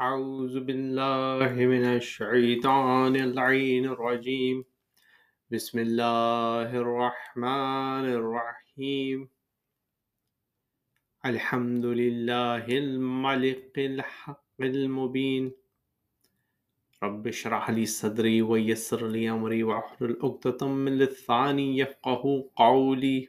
أعوذ بالله من الشيطان اللعين الرجيم. بسم الله الرحمن الرحيم. الحمد لله الملك الحق المبين. رب اشرح لي صدري ويسر لي أمري واحلل عقدة من لساني يفقه قولي.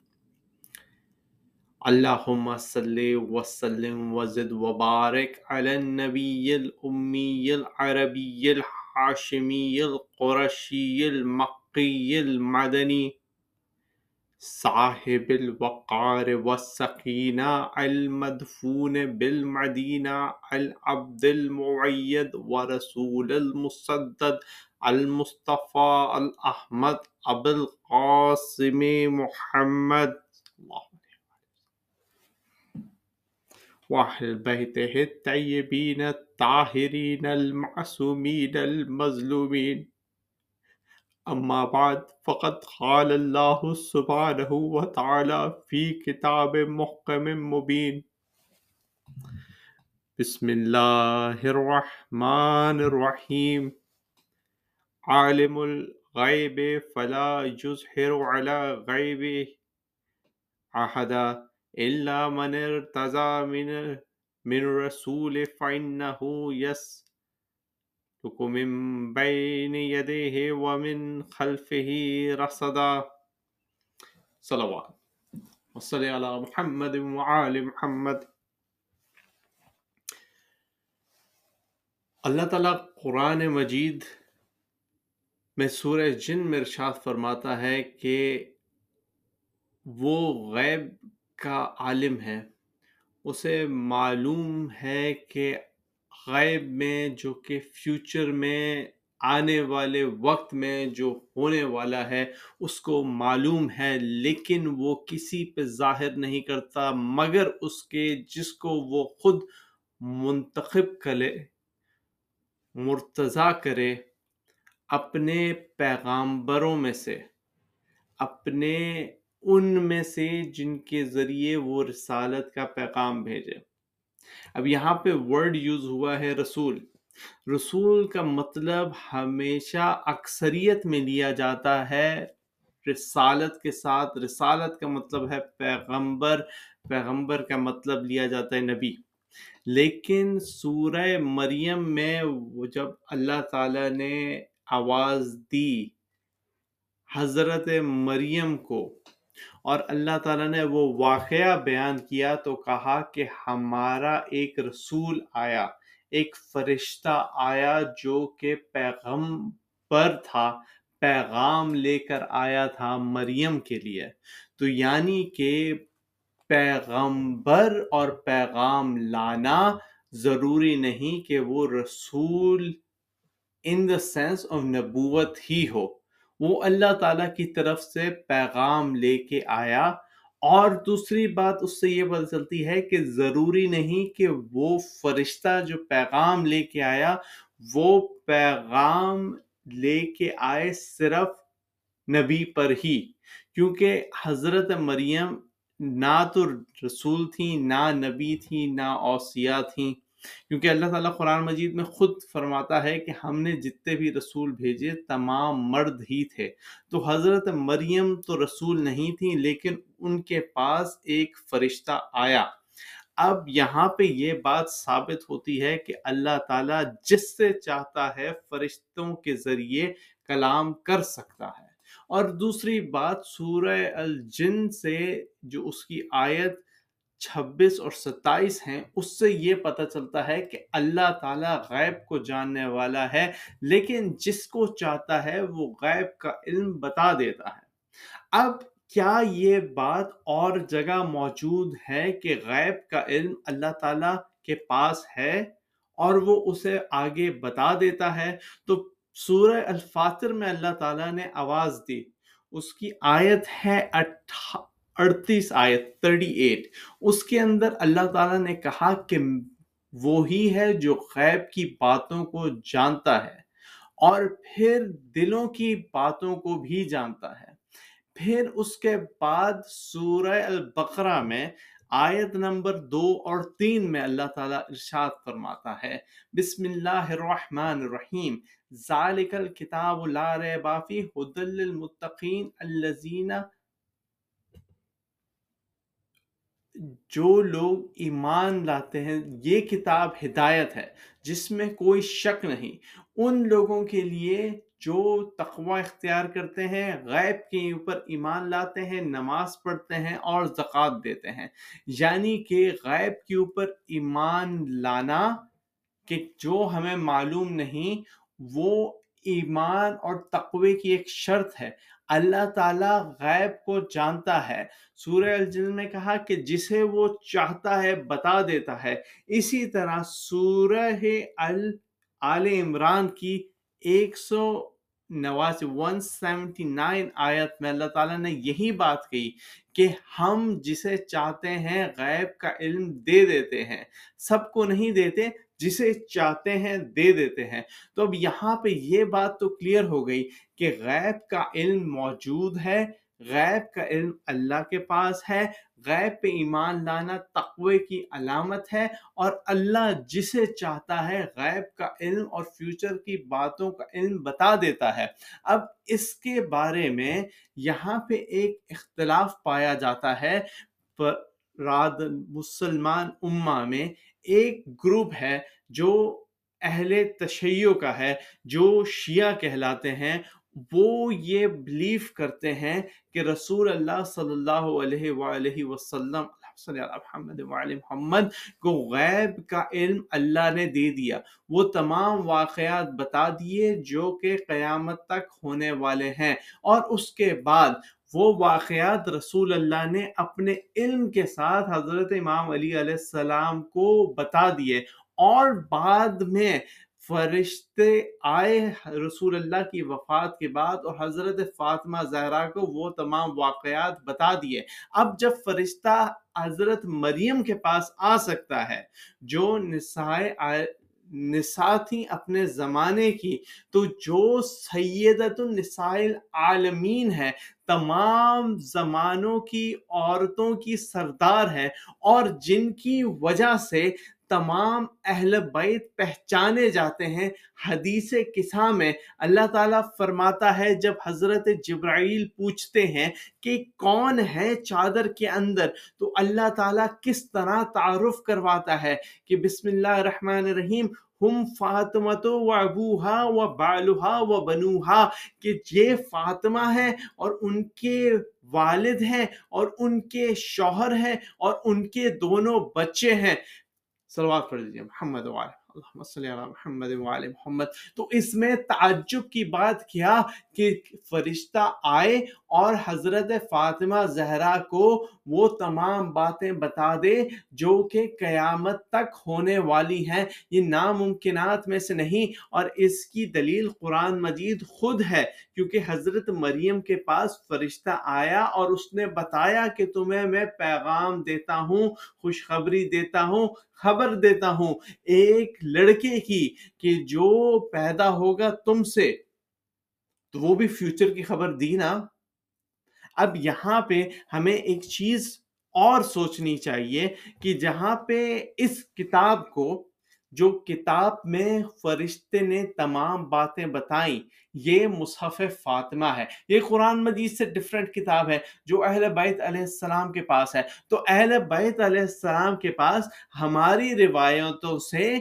اللهم صل وسلم وزد وبارك على النبي الأمي العربي الحاشمي القرشي المقي المدني صاحب الوقار والسكينة المدفون بالمدينة العبد المعيد ورسول المسدد المصطفى الأحمد أبو القاسم محمد الله وأهل بيته الطيبين الطاهرين المعصومين المظلومين أما بعد، فقد قال الله سبحانه وتعالى في كتاب محكم مبين. بسم الله الرحمن الرحيم. عالم الغيب فلا يظهر على غيبه أحدا. إلا من ارتضى من من رسول فإنه يسلك من بين يديه ومن خلفه رصدا صلوات وصل على محمد وعلى محمد اللہ تعالیٰ قرآن مجید میں سورہ جن میں ارشاد فرماتا ہے کہ وہ غیب کا عالم ہے۔ اسے معلوم ہے کہ غیب میں جو کہ فیوچر میں آنے والے وقت میں جو ہونے والا ہے، اس کو معلوم ہے، لیکن وہ کسی پہ ظاہر نہیں کرتا، مگر اس کے جس کو وہ خود منتخب کرے، مرتضی کرے اپنے پیغامبروں میں سے، اپنے ان میں سے جن کے ذریعے وہ رسالت کا پیغام بھیجے۔ اب یہاں پہ ورڈ یوز ہوا ہے رسول۔ رسول کا مطلب ہمیشہ اکثریت میں لیا جاتا ہے رسالت کے ساتھ۔ رسالت کا مطلب ہے پیغمبر۔ پیغمبر کا مطلب لیا جاتا ہے نبی۔ لیکن سورہ مریم میں وہ جب اللہ تعالیٰ نے آواز دی حضرت مریم کو اور اللہ تعالیٰ نے وہ واقعہ بیان کیا تو کہا کہ ہمارا ایک رسول آیا، ایک فرشتہ آیا جو کہ پیغم پر تھا، پیغام لے کر آیا تھا مریم کے لیے۔ تو یعنی کہ پیغمبر اور پیغام لانا ضروری نہیں کہ وہ رسول ان دا سینس آف نبوت ہی ہو۔ وہ اللہ تعالیٰ کی طرف سے پیغام لے کے آیا اور دوسری بات اس سے یہ پتہ چلتی ہے کہ ضروری نہیں کہ وہ فرشتہ جو پیغام لے کے آیا وہ پیغام لے کے آئے صرف نبی پر ہی، کیونکہ حضرت مریم نہ تو رسول تھیں، نہ نبی تھیں، نہ اوسیا تھیں۔ کیونکہ اللہ تعالیٰ قرآن مجید میں خود فرماتا ہے کہ ہم نے جتنے بھی رسول بھیجے، تمام مرد ہی تھے۔ تو حضرت مریم تو رسول نہیں تھیں لیکن ان کے پاس ایک فرشتہ آیا۔ اب یہاں پہ یہ بات ثابت ہوتی ہے کہ اللہ تعالیٰ جس سے چاہتا ہے فرشتوں کے ذریعے کلام کر سکتا ہے۔ اور دوسری بات، سورہ الجن سے جو اس کی آیت چھبیس اور ستائیس ہیں، اس سے یہ پتہ چلتا ہے کہ اللہ تعالیٰ غیب کو جاننے والا ہے، لیکن جس کو چاہتا ہے وہ غیب کا علم بتا دیتا ہے۔ اب کیا یہ بات اور جگہ موجود ہے کہ غیب کا علم اللہ تعالیٰ کے پاس ہے اور وہ اسے آگے بتا دیتا ہے؟ تو سورہ الفاتر میں اللہ تعالیٰ نے آواز دی، اس کی آیت ہے اڑتیس آیت تھرٹی ایٹ اس کے اندر اللہ تعالیٰ نے کہا کہ وہی ہے جو غیب کی باتوں کو جانتا ہے اور پھر دلوں کی باتوں کو بھی جانتا ہے۔ پھر اس کے بعد سورہ البقرہ میں آیت نمبر دو اور تین میں اللہ تعالیٰ ارشاد فرماتا ہے، بسم اللہ الرحمن الرحیم۔ ذالک الکتاب لا ریب فی ھدی للمتقین الذین جو لوگ ایمان لاتے ہیں، یہ کتاب ہدایت ہے، جس میں کوئی شک نہیں۔ ان لوگوں کے لیے جو تقوی اختیار کرتے ہیں، غیب کے اوپر ایمان لاتے ہیں، نماز پڑھتے ہیں اور زکوٰۃ دیتے ہیں۔ یعنی کہ غیب کے اوپر ایمان لانا کہ جو ہمیں معلوم نہیں، وہ ایمان اور تقوی کی ایک شرط ہے۔ اللہ تعالیٰ غیب کو جانتا ہے۔ سورہ الجن میں کہا کہ جسے وہ چاہتا ہے بتا دیتا ہے۔ اسی طرح سورہ آل عمران کی ایک سو نواسی، ون سیونٹی نائن آیت میں اللہ تعالیٰ نے یہی بات کہی کہ ہم جسے چاہتے ہیں غیب کا علم دے دیتے ہیں۔ سب کو نہیں دیتے جسے چاہتے ہیں دے دیتے ہیں۔ تو اب یہاں پہ یہ بات تو کلیئر ہو گئی کہ غیب کا علم موجود ہے، غیب کا علم اللہ کے پاس ہے، غیب پہ ایمان لانا تقوی کی علامت ہے اور اللہ جسے چاہتا ہے غیب کا علم اور فیوچر کی باتوں کا علم بتا دیتا ہے۔ اب اس کے بارے میں یہاں پہ ایک اختلاف پایا جاتا ہے۔ راد مسلمان امہ میں ایک گروپ ہے جو اہل تشیع کا ہے، جو شیعہ کہلاتے ہیں۔ وہ یہ بلیف کرتے ہیں کہ رسول اللہ صلی اللہ علیہ وآلہ وسلم محمد محمد کو غیب کا علم اللہ نے دے دیا۔ وہ تمام واقعات بتا دیے جو کہ قیامت تک ہونے والے ہیں۔ اور اس کے بعد وہ واقعات رسول اللہ نے اپنے علم کے ساتھ حضرت امام علی علیہ السلام کو بتا دیے اور بعد میں فرشتے آئے رسول اللہ کی وفات کے بعد اور حضرت فاطمہ زہرا کو وہ تمام واقعات بتا دیے۔ اب جب فرشتہ حضرت مریم کے پاس آ سکتا ہے جو نسائے نسا تھی اپنے زمانے کی۔ تو جو سیدت النسائل عالمین ہے تمام زمانوں کی عورتوں کی سردار ہے اور جن کی وجہ سے تمام اہل بیت پہچانے جاتے ہیں حدیث قصہ میں۔ اللہ تعالیٰ فرماتا ہے، جب حضرت جبرائیل پوچھتے ہیں کہ کون ہے چادر کے اندر، تو اللہ تعالیٰ کس طرح تعارف کرواتا ہے کہ بسم اللہ الرحمن الرحیم، ہم فاطمت و ابوہا و بالوہا و بنوہا، کہ یہ فاطمہ ہے اور ان کے والد ہیں اور ان کے شوہر ہیں اور ان کے دونوں بچے ہیں۔ صلوات پڑھ لیجیے محمد والے اللہم صلی اللہ محمد وعلی محمد۔ تو اس میں تعجب کی بات کیا کہ فرشتہ آئے اور حضرت فاطمہ زہرا کو وہ تمام باتیں بتا دے جو کہ قیامت تک ہونے والی ہیں۔ یہ ناممکنات میں سے نہیں، اور اس کی دلیل قرآن مجید خود ہے، کیونکہ حضرت مریم کے پاس فرشتہ آیا اور اس نے بتایا کہ تمہیں میں پیغام دیتا ہوں، خوشخبری دیتا ہوں خبر دیتا ہوں ایک لڑکے کی کہ جو پیدا ہوگا تم سے۔ تو وہ بھی فیوچر کی خبر دی نا۔ اب یہاں پہ ہمیں ایک چیز اور سوچنی چاہیے کہ جہاں پہ اس کتاب کو جو کتاب میں فرشتے نے تمام باتیں بتائیں، یہ مصحف فاطمہ ہے۔ یہ قرآن مجید سے ڈفرینٹ کتاب ہے جو اہل بیت علیہ السلام کے پاس ہے۔ تو اہل بیت علیہ السلام کے پاس ہماری روایتوں سے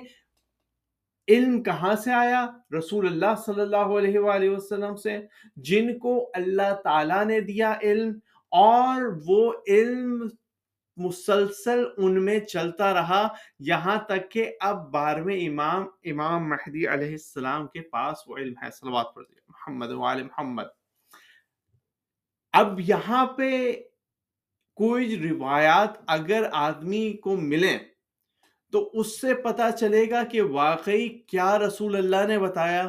علم کہاں سے آیا؟ رسول اللہ صلی اللہ علیہ وآلہ وسلم سے۔ جن کو اللہ تعالیٰ نے دیا علم اور وہ علم مسلسل ان میں چلتا رہا، یہاں تک کہ اب بارہویں امام امام مہدی علیہ السلام کے پاس وہ علم ہے، صلوات پر محمد وآل محمد۔ اب یہاں پہ کوئی روایات اگر آدمی کو ملیں تو اس سے پتا چلے گا کہ واقعی کیا رسول اللہ نے بتایا۔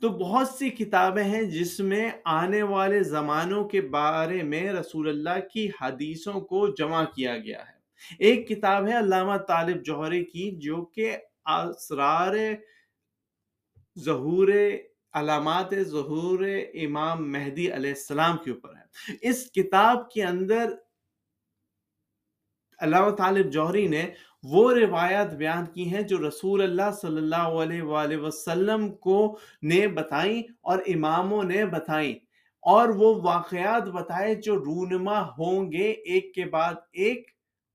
تو بہت سی کتابیں ہیں جس میں آنے والے زمانوں کے بارے میں رسول اللہ کی حدیثوں کو جمع کیا گیا ہے۔ ایک کتاب ہے علامہ طالب جوہری کی، جو کہ اسرار ظہور، علامات ظہور امام مہدی علیہ السلام کے اوپر ہے۔ اس کتاب کے اندر علامہ طالب جوہری نے وہ روایات بیان کی ہیں جو رسول اللہ صلی اللہ علیہ وآلہ وسلم کو نے بتائیں اور اماموں نے بتائیں اور وہ واقعات بتائے جو رونما ہوں گے ایک کے بعد ایک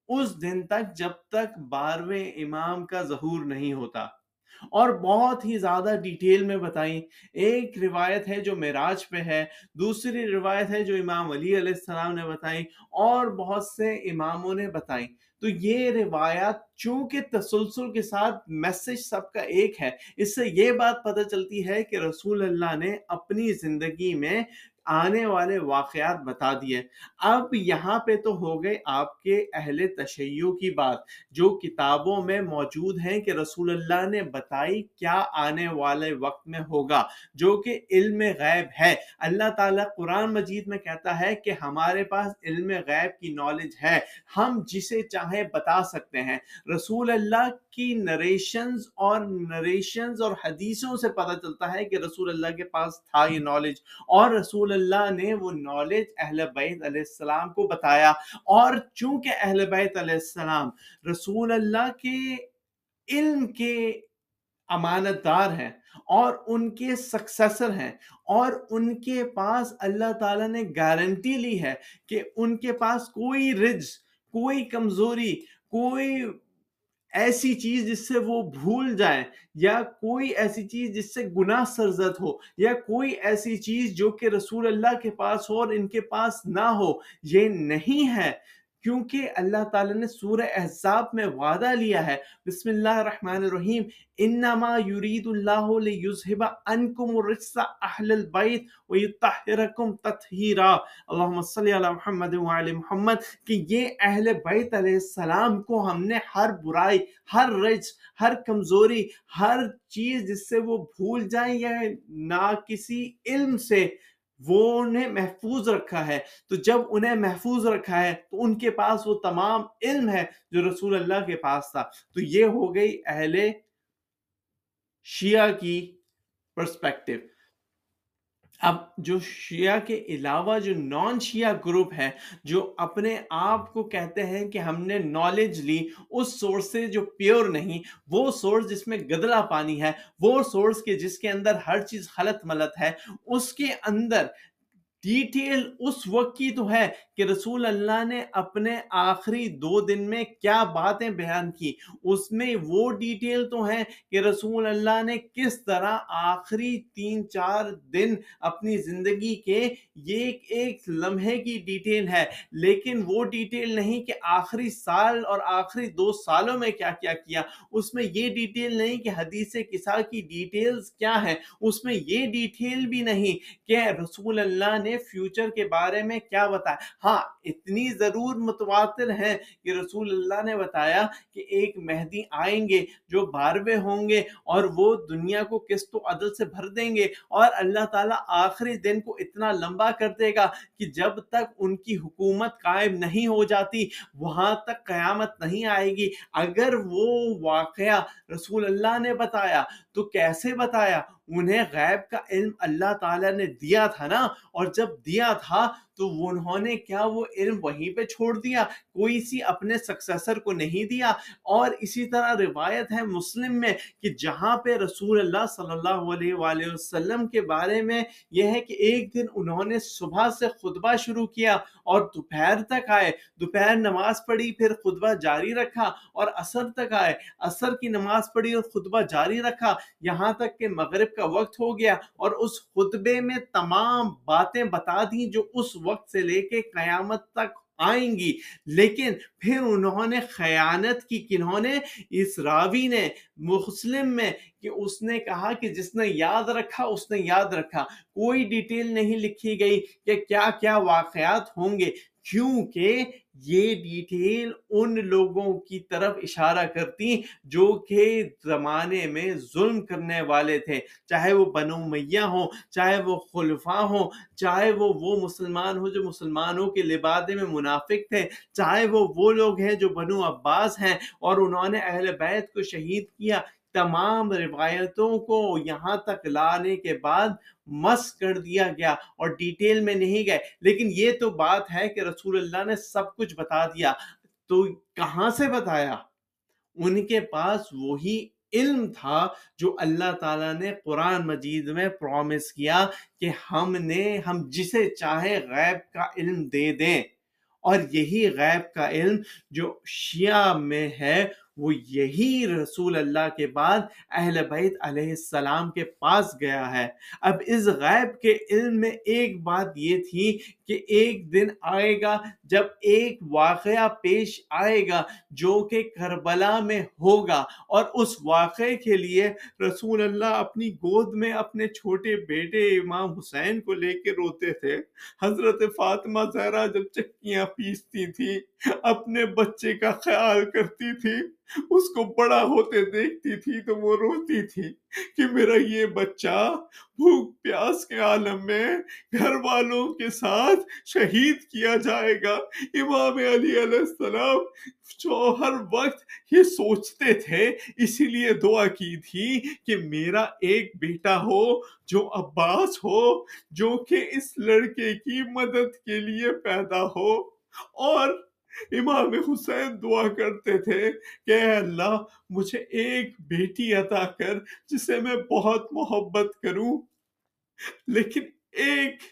اس دن تک جب تک بارہویں امام کا ظہور نہیں ہوتا اور بہت ہی زیادہ ڈیٹیل میں بتائیں ایک روایت ہے جو معراج پہ ہے دوسری روایت ہے جو امام علی علیہ السلام نے بتائیں اور بہت سے اماموں نے بتائیں تو یہ روایات چونکہ تسلسل کے ساتھ میسج سب کا ایک ہے، اس سے یہ بات پتہ چلتی ہے کہ رسول اللہ نے اپنی زندگی میں آنے والے واقعات بتا دیے۔ اب یہاں پہ تو ہو گئے آپ کے اہل تشیع کی بات، جو کتابوں میں موجود ہیں کہ رسول اللہ نے بتائی کیا آنے والے وقت میں ہوگا، جو کہ علم غیب ہے۔ اللہ تعالیٰ قرآن مجید میں کہتا ہے کہ ہمارے پاس علم غیب کی نالج ہے، ہم جسے چاہیں بتا سکتے ہیں۔ رسول اللہ کی نریشنز اور نریشنز اور حدیثوں سے پتہ چلتا ہے کہ رسول اللہ کے پاس تھا یہ نالج اور رسول اللہ اللہ نے وہ نالج اہل بیت علیہ السلام کو بتایا۔ اور چونکہ اہل بیت علیہ السلام رسول اللہ کے علم کے امانت دار ہیں اور ان کے سکسیسر ہیں اور ان کے پاس اللہ تعالیٰ نے گارنٹی لی ہے کہ ان کے پاس کوئی رج کوئی کمزوری، کوئی ایسی چیز جس سے وہ بھول جائیں، یا کوئی ایسی چیز جس سے گناہ سرزد ہو، یا کوئی ایسی چیز جو کہ رسول اللہ کے پاس ہو اور ان کے پاس نہ ہو، یہ نہیں ہے۔ کیونکہ اللہ تعالیٰ نے سورہ احزاب میں وعدہ لیا ہے۔ بسم اللہ الرحمن الرحیم۔ انما یرید اللہ لیذہب انکم الرجس اہل البیت ویطہرکم تطہیرا۔ اللہم صلی علی محمد وعلی محمد۔ کہ یہ اہل بیت علیہ السلام کو ہم نے ہر برائی، ہر رجس، ہر کمزوری، ہر چیز جس سے وہ بھول جائیں یا نہ کسی علم سے وہ انہیں محفوظ رکھا ہے۔ تو جب انہیں محفوظ رکھا ہے، تو ان کے پاس وہ تمام علم ہے جو رسول اللہ کے پاس تھا۔ تو یہ ہو گئی اہل شیعہ کی پرسپیکٹو اب جو شیعہ کے علاوہ جو نان شیعہ گروپ ہے جو اپنے آپ کو کہتے ہیں کہ ہم نے نالج لی، اس سورس سے جو پیور نہیں، وہ سورس جس میں گدلا پانی ہے، وہ سورس کے جس کے اندر ہر چیز خلط ملت ہے، اس کے اندر ڈیٹیل اس وقت کی تو ہے کہ رسول اللہ نے اپنے آخری دو دن میں کیا باتیں بیان کی۔ اس میں وہ ڈیٹیل تو ہیں کہ رسول اللہ نے کس طرح آخری تین چار دن اپنی زندگی کے یہ ایک ایک لمحے کی ڈیٹیل ہے۔ لیکن وہ ڈیٹیل نہیں کہ آخری سال اور آخری دو سالوں میں کیا کیا کیا۔ اس میں یہ ڈیٹیل نہیں کہ حدیث قصہ کی ڈیٹیلز کیا ہیں۔ اس میں یہ ڈیٹیل بھی نہیں کہ رسول اللہ نے نے فیوچر کے بارے میں کیا بتایا؟ ہاں اتنی ضرور متواتر ہے کہ رسول اللہ نے بتایا کہ ایک مہدی آئیں گے جو بارہویں ہوں گے اور وہ دنیا کو قسط و عدل سے بھر دیں گے اور اللہ تعالیٰ آخری دن کو اتنا لمبا کر دے گا کہ جب تک ان کی حکومت قائم نہیں ہو جاتی، وہاں تک قیامت نہیں آئے گی۔ اگر وہ واقعہ رسول اللہ نے بتایا تو کیسے بتایا؟ انہیں غیب کا علم اللہ تعالیٰ نے دیا تھا نا اور جب دیا تھا تو انہوں نے کیا وہ علم وہیں پہ چھوڑ دیا؟ کوئی سی اپنے سکسیسر کو نہیں دیا؟ اور اسی طرح روایت ہے مسلم میں کہ جہاں پہ رسول اللہ صلی اللہ علیہ وآلہ وسلم کے بارے میں یہ ہے کہ ایک دن انہوں نے صبح سے خطبہ شروع کیا اور دوپہر تک آئے۔ دوپہر نماز پڑھی، پھر خطبہ جاری رکھا اور عصر تک آئے۔ عصر کی نماز پڑھی اور خطبہ جاری رکھا۔ یہاں تک کہ مغرب کا وقت ہو گیا اور اس خطبے میں تمام باتیں بتا دیں جو اس وقت سے لے کے قیامت تک آئیں گی۔ لیکن پھر انہوں نے خیانت کی کنہوں نے اس راوی نے، مسلم میں، کہ اس نے کہا کہ جس نے یاد رکھا، اس نے یاد رکھا۔ کوئی ڈیٹیل نہیں لکھی گئی کہ کیا کیا واقعات ہوں گے۔ کیونکہ یہ ڈیٹیل ان لوگوں کی طرف اشارہ کرتی جو کہ زمانے میں ظلم کرنے والے تھے۔ چاہے وہ بنو میاں ہوں، چاہے وہ خلفاء ہوں، چاہے وہ وہ مسلمان ہوں جو مسلمانوں کے لبادے میں منافق تھے، چاہے وہ وہ لوگ ہیں جو بنو عباس ہیں اور انہوں نے اہل بیت کو شہید کیا۔ تمام روایتوں کو یہاں تک لانے کے بعد مس کر دیا گیا اور ڈیٹیل میں نہیں گئے۔ لیکن یہ تو بات ہے کہ رسول اللہ نے سب کچھ بتا دیا۔ تو کہاں سے بتایا؟ ان کے پاس وہی علم تھا جو اللہ تعالیٰ نے قرآن مجید میں پرومس کیا کہ ہم نے، ہم جسے چاہے غیب کا علم دے دیں۔ اور یہی غیب کا علم جو شیعہ میں ہے وہ یہی رسول اللہ کے بعد اہل بیت علیہ السلام کے پاس گیا ہے۔ اب اس غیب کے علم میں ایک بات یہ تھی کہ ایک دن آئے گا جب ایک واقعہ پیش آئے گا جو کہ کربلا میں ہوگا اور اس واقعے کے لیے رسول اللہ اپنی گود میں اپنے چھوٹے بیٹے امام حسین کو لے کے روتے تھے۔ حضرت فاطمہ زہرا جب چکیاں پیستی تھی، اپنے بچے کا خیال کرتی تھی، اس کو بڑا ہوتے دیکھتی تھی تو وہ روتی تھی۔ کہ میرا یہ بچہ بھوک پیاس کے عالم میں گھر والوں کے ساتھ شہید کیا جائے گا۔ امام علی علیہ السلام جو ہر وقت یہ سوچتے تھے، اسی لیے دعا کی تھی کہ میرا ایک بیٹا ہو، جو عباس ہو، جو کہ اس لڑکے کی مدد کے لیے پیدا ہو۔ اور امام حسین دعا کرتے تھے کہ اے اللہ، مجھے ایک بیٹی عطا کر جسے میں بہت محبت کروں، لیکن ایک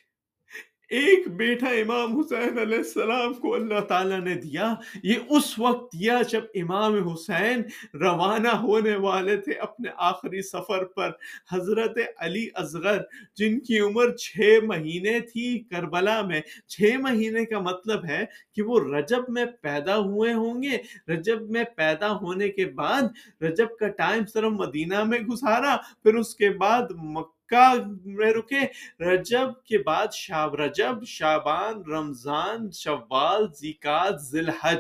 ایک بیٹا امام حسین علیہ السلام کو اللہ تعالیٰ نے دیا۔ یہ اس وقت دیا جب امام حسین روانہ ہونے والے تھے اپنے آخری سفر پر۔ حضرت علی اصغر، جن کی عمر چھ مہینے تھی کربلا میں۔ چھ مہینے کا مطلب ہے کہ وہ رجب میں پیدا ہوئے ہوں گے۔ رجب میں پیدا ہونے کے بعد، رجب کا ٹائم صرف مدینہ میں گزارا۔ پھر اس کے بعد مکہ میں رکے۔ رجب کے بعد شاب رجب شابان رمضان، شوال، زیکات ذلحج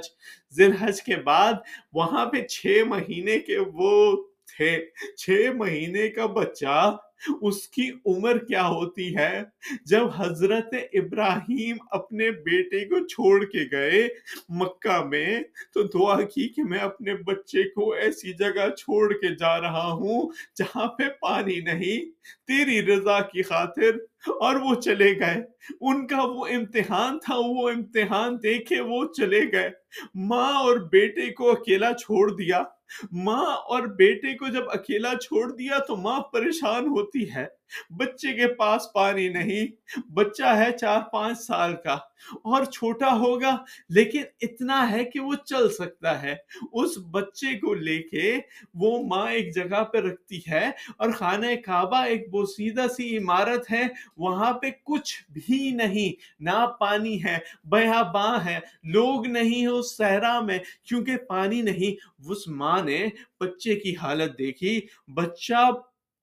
ذلحج کے بعد وہاں پہ چھ مہینے کے وہ تھے۔ چھ مہینے کا بچہ اس کی عمر کیا ہوتی ہے؟ جب حضرت ابراہیم اپنے بیٹے کو چھوڑ کے گئے مکہ میں، تو دعا کی کہ میں اپنے بچے کو ایسی جگہ چھوڑ کے جا رہا ہوں جہاں پہ پانی نہیں، تیری رضا کی خاطر۔ اور وہ چلے گئے۔ ان کا وہ امتحان تھا، وہ امتحان دیکھے وہ چلے گئے۔ ماں اور بیٹے کو اکیلا چھوڑ دیا۔ ماں اور بیٹے کو جب اکیلا چھوڑ دیا تو ماں پریشان ہوتی ہے۔ بچے کے پاس پانی نہیں، بچہ ہے چار پانچ سال کا اور چھوٹا ہوگا، لیکن اتنا ہے کہ وہ چل سکتا ہے۔ اس بچے کو لے کے وہ ماں ایک جگہ پہ رکھتی ہے اور خانہ کعبہ ایک بوسیدہ سی عمارت ہے۔ وہاں پہ کچھ بھی نہیں، نہ پانی ہے بیا باں ہے۔ لوگ نہیں ہو صحرا میں کیونکہ پانی نہیں۔ اس ماں نے بچے کی حالت دیکھی۔ بچہ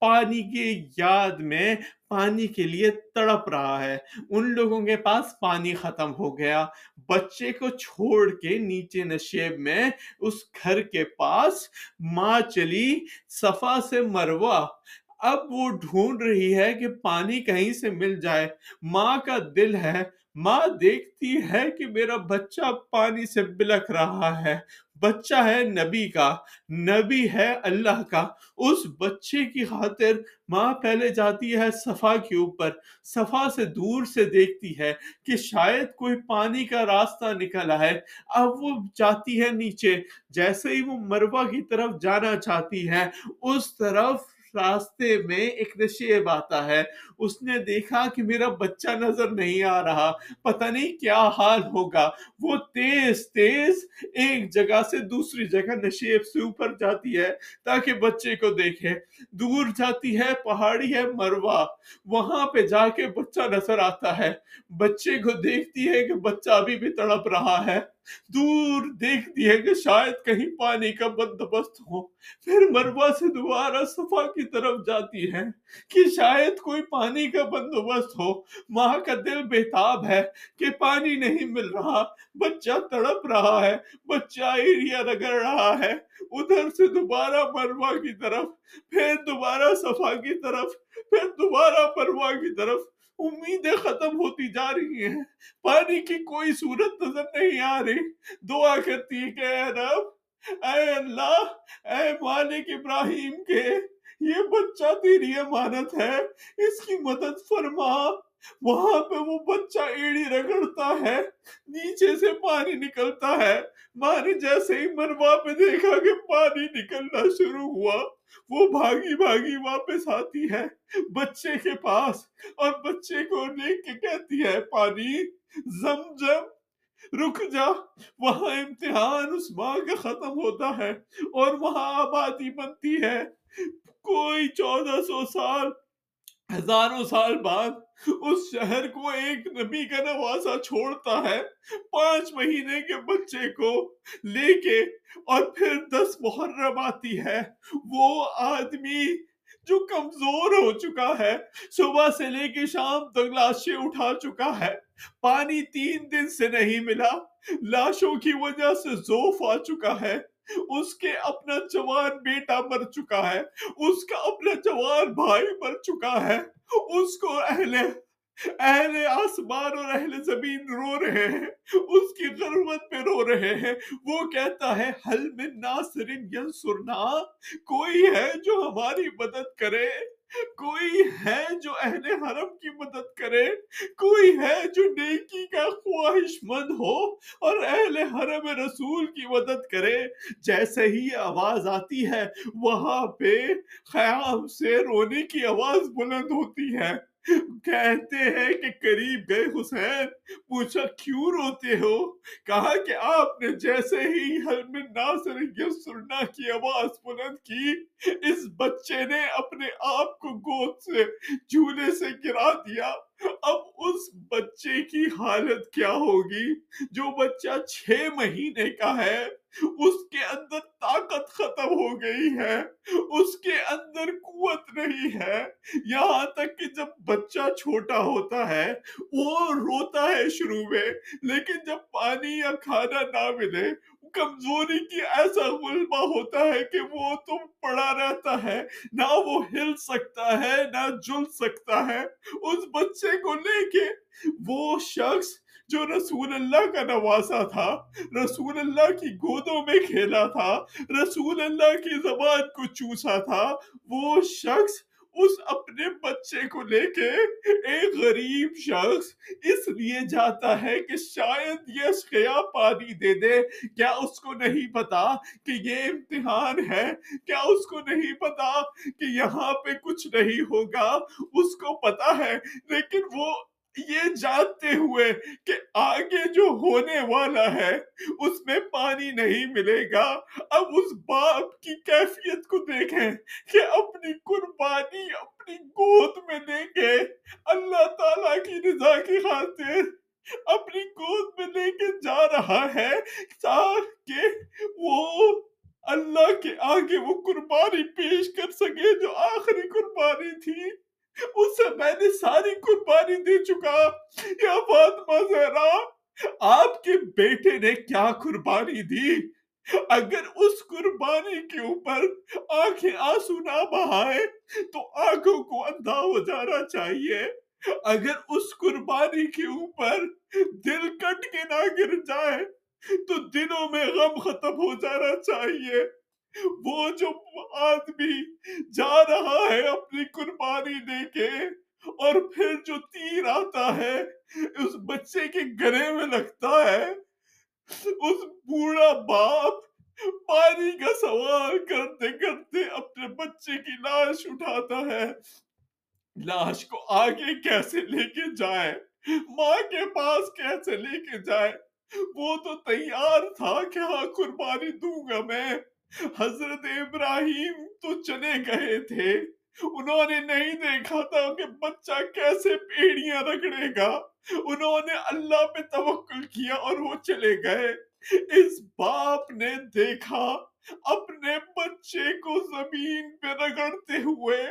پانی کی یاد میں پانی کے لیے تڑپ رہا ہے۔ ان لوگوں کے پاس پانی ختم ہو گیا۔ بچے کو چھوڑ کے نیچے نشیب میں اس گھر کے پاس ماں چلی صفا سے مروا اب وہ ڈھونڈ رہی ہے کہ پانی کہیں سے مل جائے۔ ماں کا دل ہے ماں دیکھتی ہے کہ میرا بچہ پانی سے بلک رہا ہے۔ بچہ ہے نبی کا، نبی ہے اللہ کا۔ اس بچے کی خاطر ماں پہلے جاتی ہے صفا کے اوپر۔ صفا سے دور سے دیکھتی ہے کہ شاید کوئی پانی کا راستہ نکلا ہے۔ اب وہ جاتی ہے نیچے۔ جیسے ہی وہ مروا کی طرف جانا چاہتی ہے، اس طرف راستے میں ایک نشیب آتا ہے۔ اس نے دیکھا کہ میرا بچہ نظر نہیں آ رہا۔ پتہ نہیں کیا حال ہوگا۔ وہ تیز تیز ایک جگہ سے دوسری جگہ نشیب سے اوپر جاتی ہے تاکہ بچے کو دیکھے۔ دور جاتی ہے، پہاڑی ہے، مروا۔ وہاں پہ جا کے بچہ نظر آتا ہے۔ بچے کو دیکھتی ہے کہ بچہ ابھی بھی تڑپ رہا ہے۔ دور دیکھتی ہے کہ شاید کہیں پانی کا بندوبست ہو۔ پھر مروا سے دوبارہ صفا کی طرف جاتی ہے کہ شاید کوئی پانی کا بندوبست ہو۔ ماں کا دل بےتاب ہے کہ پانی نہیں مل رہا۔ بچہ تڑپ رہا ہے، بچہ ایریا رگڑ رہا ہے۔ ادھر سے دوبارہ مروا کی طرف، پھر دوبارہ صفا کی طرف، پھر دوبارہ مروا کی طرف۔ امیدیں ختم ہوتی جا رہی ہیں۔ پانی کی کوئی صورت نظر نہیں آ رہی۔ دعا کرتی ہے کہ اے رب، اے اللہ، اے مالک ابراہیم کے یہ بچہ تیری امانت ہے، اس کی مدد فرما۔ وہاں پہ وہ بچہ ایڑی رگڑتا ہے، نیچے سے پانی نکلتا ہے۔ ماں نے جیسے ہی مروا پہ دیکھا کہ پانی نکلنا شروع ہوا۔ وہ بھاگی بھاگی واپس آتی ہے بچے کے پاس اور بچے کو لے کے کہتی ہے، پانی، زم زم رک جا، وہاں امتحان اس ماں کا ختم ہوتا ہے اور وہاں آبادی بنتی ہے۔ کوئی چودہ سو سال ہزاروں سال بعد اس شہر کو ایک نبی کا نوازا چھوڑتا ہے۔ پانچ مہینے کے بچے کو لے کے اور پھر دس محرم آتی ہے۔ وہ آدمی جو کمزور ہو چکا ہے، صبح سے لے کے شام تک لاشیں اٹھا چکا ہے۔ پانی تین دن سے نہیں ملا، لاشوں کی وجہ سے زوف آ چکا ہے۔ اس کے اپنا جوان بیٹا مر چکا ہے، اس کا اپنا جوان بھائی مر چکا ہے، اس کو اہل اہل آسمان اور اہل زمین رو رہے ہیں، اس کی غربت پہ رو رہے ہیں۔ وہ کہتا ہے حل من ناصر ینصرنا کوئی ہے جو ہماری مدد کرے۔ کوئی ہے جو اہل حرم کی مدد کرے، کوئی ہے جو نیکی کا خواہش مند ہو اور اہل حرم رسول کی مدد کرے۔ جیسے ہی آواز آتی ہے، وہاں پہ خیام سے رونے کی آواز بلند ہوتی ہے۔ کہتے ہیں کہ قریب گئے حسین، پوچھا کیوں روتے ہو؟ کہا کہ آپ نے جیسے ہی حلم ناصر یسرنا کی آواز بلند کی، اس بچے نے اپنے آپ کو گود سے جھولے سے گرا دیا۔ اب اس بچے کی حالت کیا ہوگی؟ جو بچہ چھ مہینے کا ہے۔ اس کے اندر طاقت ختم ہو گئی ہے، اس کے اندر قوت نہیں ہے۔ یہاں تک کہ جب بچہ چھوٹا ہوتا ہے، وہ روتا ہے شروع میں، لیکن جب پانی یا کھانا نہ ملے کمزوری کی ایسا غلبہ ہوتا ہے کہ وہ تو پڑا رہتا ہے، نہ وہ ہل سکتا ہے، نہ جل سکتا ہے۔ اس بچے کو لے کے وہ شخص جو رسول اللہ کا نوازا تھا، رسول اللہ کی گودوں میں کھیلا تھا، رسول اللہ کی زبان کو چوسا تھا، وہ شخص اس اپنے بچے کو لے کے ایک غریب شخص اس لیے جاتا ہے کہ شاید یہ شیا پانی دے دے۔ کیا اس کو نہیں پتا کہ یہ امتحان ہے؟ کیا اس کو نہیں پتا کہ یہاں پہ کچھ نہیں ہوگا؟ اس کو پتا ہے، لیکن وہ یہ جانتے ہوئے کہ آگے جو ہونے والا ہے، اس میں پانی نہیں ملے گا۔ اب اس باپ کی کیفیت کو دیکھیں کہ اپنی قربانی اپنی گود میں لے کے اللہ تعالی کی رضا کی خاطر اپنی گود میں لے کے جا رہا ہے تاکہ وہ اللہ کے آگے وہ قربانی پیش کر سکے جو آخری قربانی تھی۔ اس سے میں نے ساری قربانی دے چکا۔ یا فاطمہ زہرا، آپ کے بیٹے نے کیا قربانی دی؟ اگر اس قربانی کے اوپر آنکھیں آنسو نہ بہائے تو آنکھوں کو اندھا ہو جانا چاہیے۔ اگر اس قربانی کے اوپر دل کٹ کے نہ گر جائے تو دنوں میں غم ختم ہو جانا چاہیے۔ وہ جو آدمی جا رہا ہے اپنی قربانی دے کے اور پھر جو تیر آتا ہے، اس بچے کے گلے میں لگتا ہے، اس بوڑھا باپ پانی کا سوال کرتے کرتے اپنے بچے کی لاش اٹھاتا ہے۔ لاش کو آگے کیسے لے کے جائے؟ ماں کے پاس کیسے لے کے جائے؟ وہ تو تیار تھا کہ ہاں قربانی دوں گا میں۔ حضرت ابراہیم تو چلے گئے تھے۔ انہوں نے نہیں دیکھا تھا کہ بچہ کیسے پیڑیاں رگڑے گا۔ انہوں نے اللہ پہ توکل کیا اور وہ چلے گئے۔ اس باپ نے دیکھا اپنے بچے کو زمین پہ رگڑتے ہوئے۔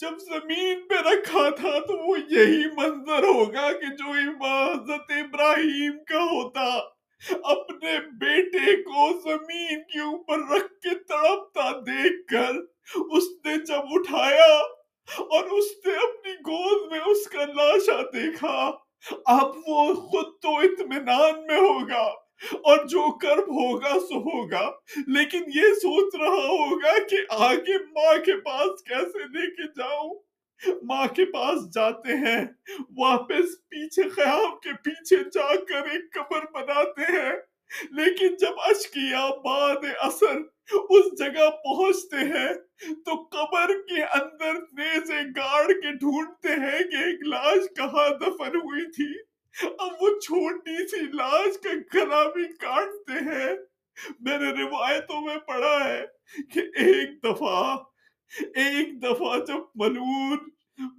جب زمین پہ رکھا تھا تو وہ یہی منظر ہوگا کہ جو حضرت ابراہیم کا ہوتا۔ اپنے بیٹے کو زمین کے اوپر رکھ کے تڑپتا دیکھ کر اس نے جب اٹھایا اور اس نے اپنی گود میں اس کا لاشا دیکھا، اب وہ خود تو اطمینان میں ہوگا اور جو کرب ہوگا سو ہوگا، لیکن یہ سوچ رہا ہوگا کہ آگے ماں کے پاس کیسے لے کے جاؤں۔ ماں کے پاس جاتے ہیں، واپس پیچھے خیام کے پیچھے جا کر ایک قبر بناتے ہیں۔ لیکن جب اشکیا بعد اثر اس جگہ پہنچتے ہیں، تو قبر کے اندر نیزے گاڑ کے ڈھونڈتے ہیں کہ ایک لاش کہاں دفن ہوئی تھی۔ اب وہ چھوٹی سی لاش کا گلا بھی کاٹتے ہیں۔ میں نے روایتوں میں پڑھا ہے کہ ایک دفعہ ایک دفعہ جب ملون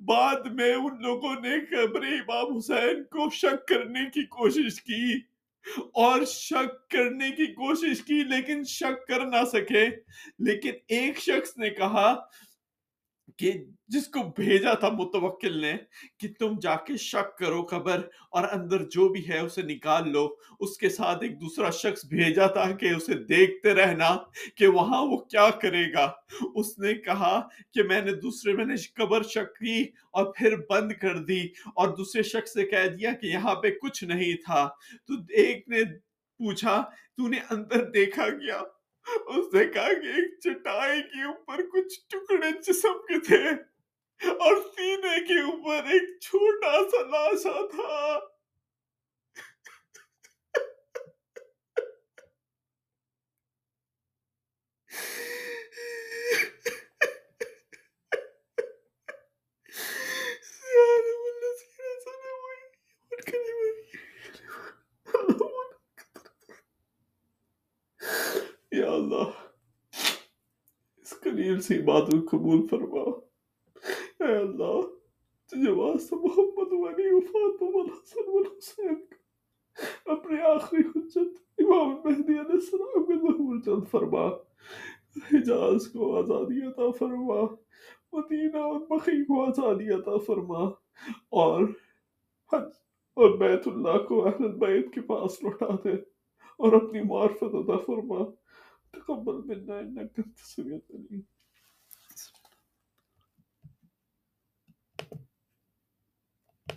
بعد میں ان لوگوں نے قبر امام حسین کو شک کرنے کی کوشش کی اور شک کرنے کی کوشش کی لیکن شک کر نہ سکے۔ لیکن ایک شخص نے کہا کہ جس کو بھیجا تھا متوکل نے کہ تم جا کے شک کرو خبر اور اندر جو بھی ہے اسے نکال لو۔ اس کے ساتھ ایک دوسرا شخص بھیجا تھا کہ اسے دیکھتے رہنا کہ وہاں وہ کیا کرے گا۔ اس نے کہا کہ میں نے دوسرے میں نے قبر شک کی اور پھر بند کر دی اور دوسرے شخص سے کہہ دیا کہ یہاں پہ کچھ نہیں تھا۔ تو ایک نے پوچھا، تو نے اندر دیکھا کیا؟ اس نے کہا کہ ایک چٹائی کے اوپر کچھ ٹکڑے جسم کے تھے اور سینے کے اوپر ایک چھوٹا سا لاشا تھا یا اللہ اس قلیل سی بات کو قبول فرما۔ اے اللہ، تجھے واسطہ محمد والی وفات و حسن و حسین اپنے آخری حجت امام مہدی علیہ السلام کے ظہور جلد فرما۔ حجاز کو آزادی عطا فرما، مدینہ اور بخی کو آزادی عطا فرما۔ اور حج اور بیت اللہ کو اہل بیت کے پاس لوٹا دے اور اپنی معرفت عطا فرما۔ تقبل منا انك انت السميع العليم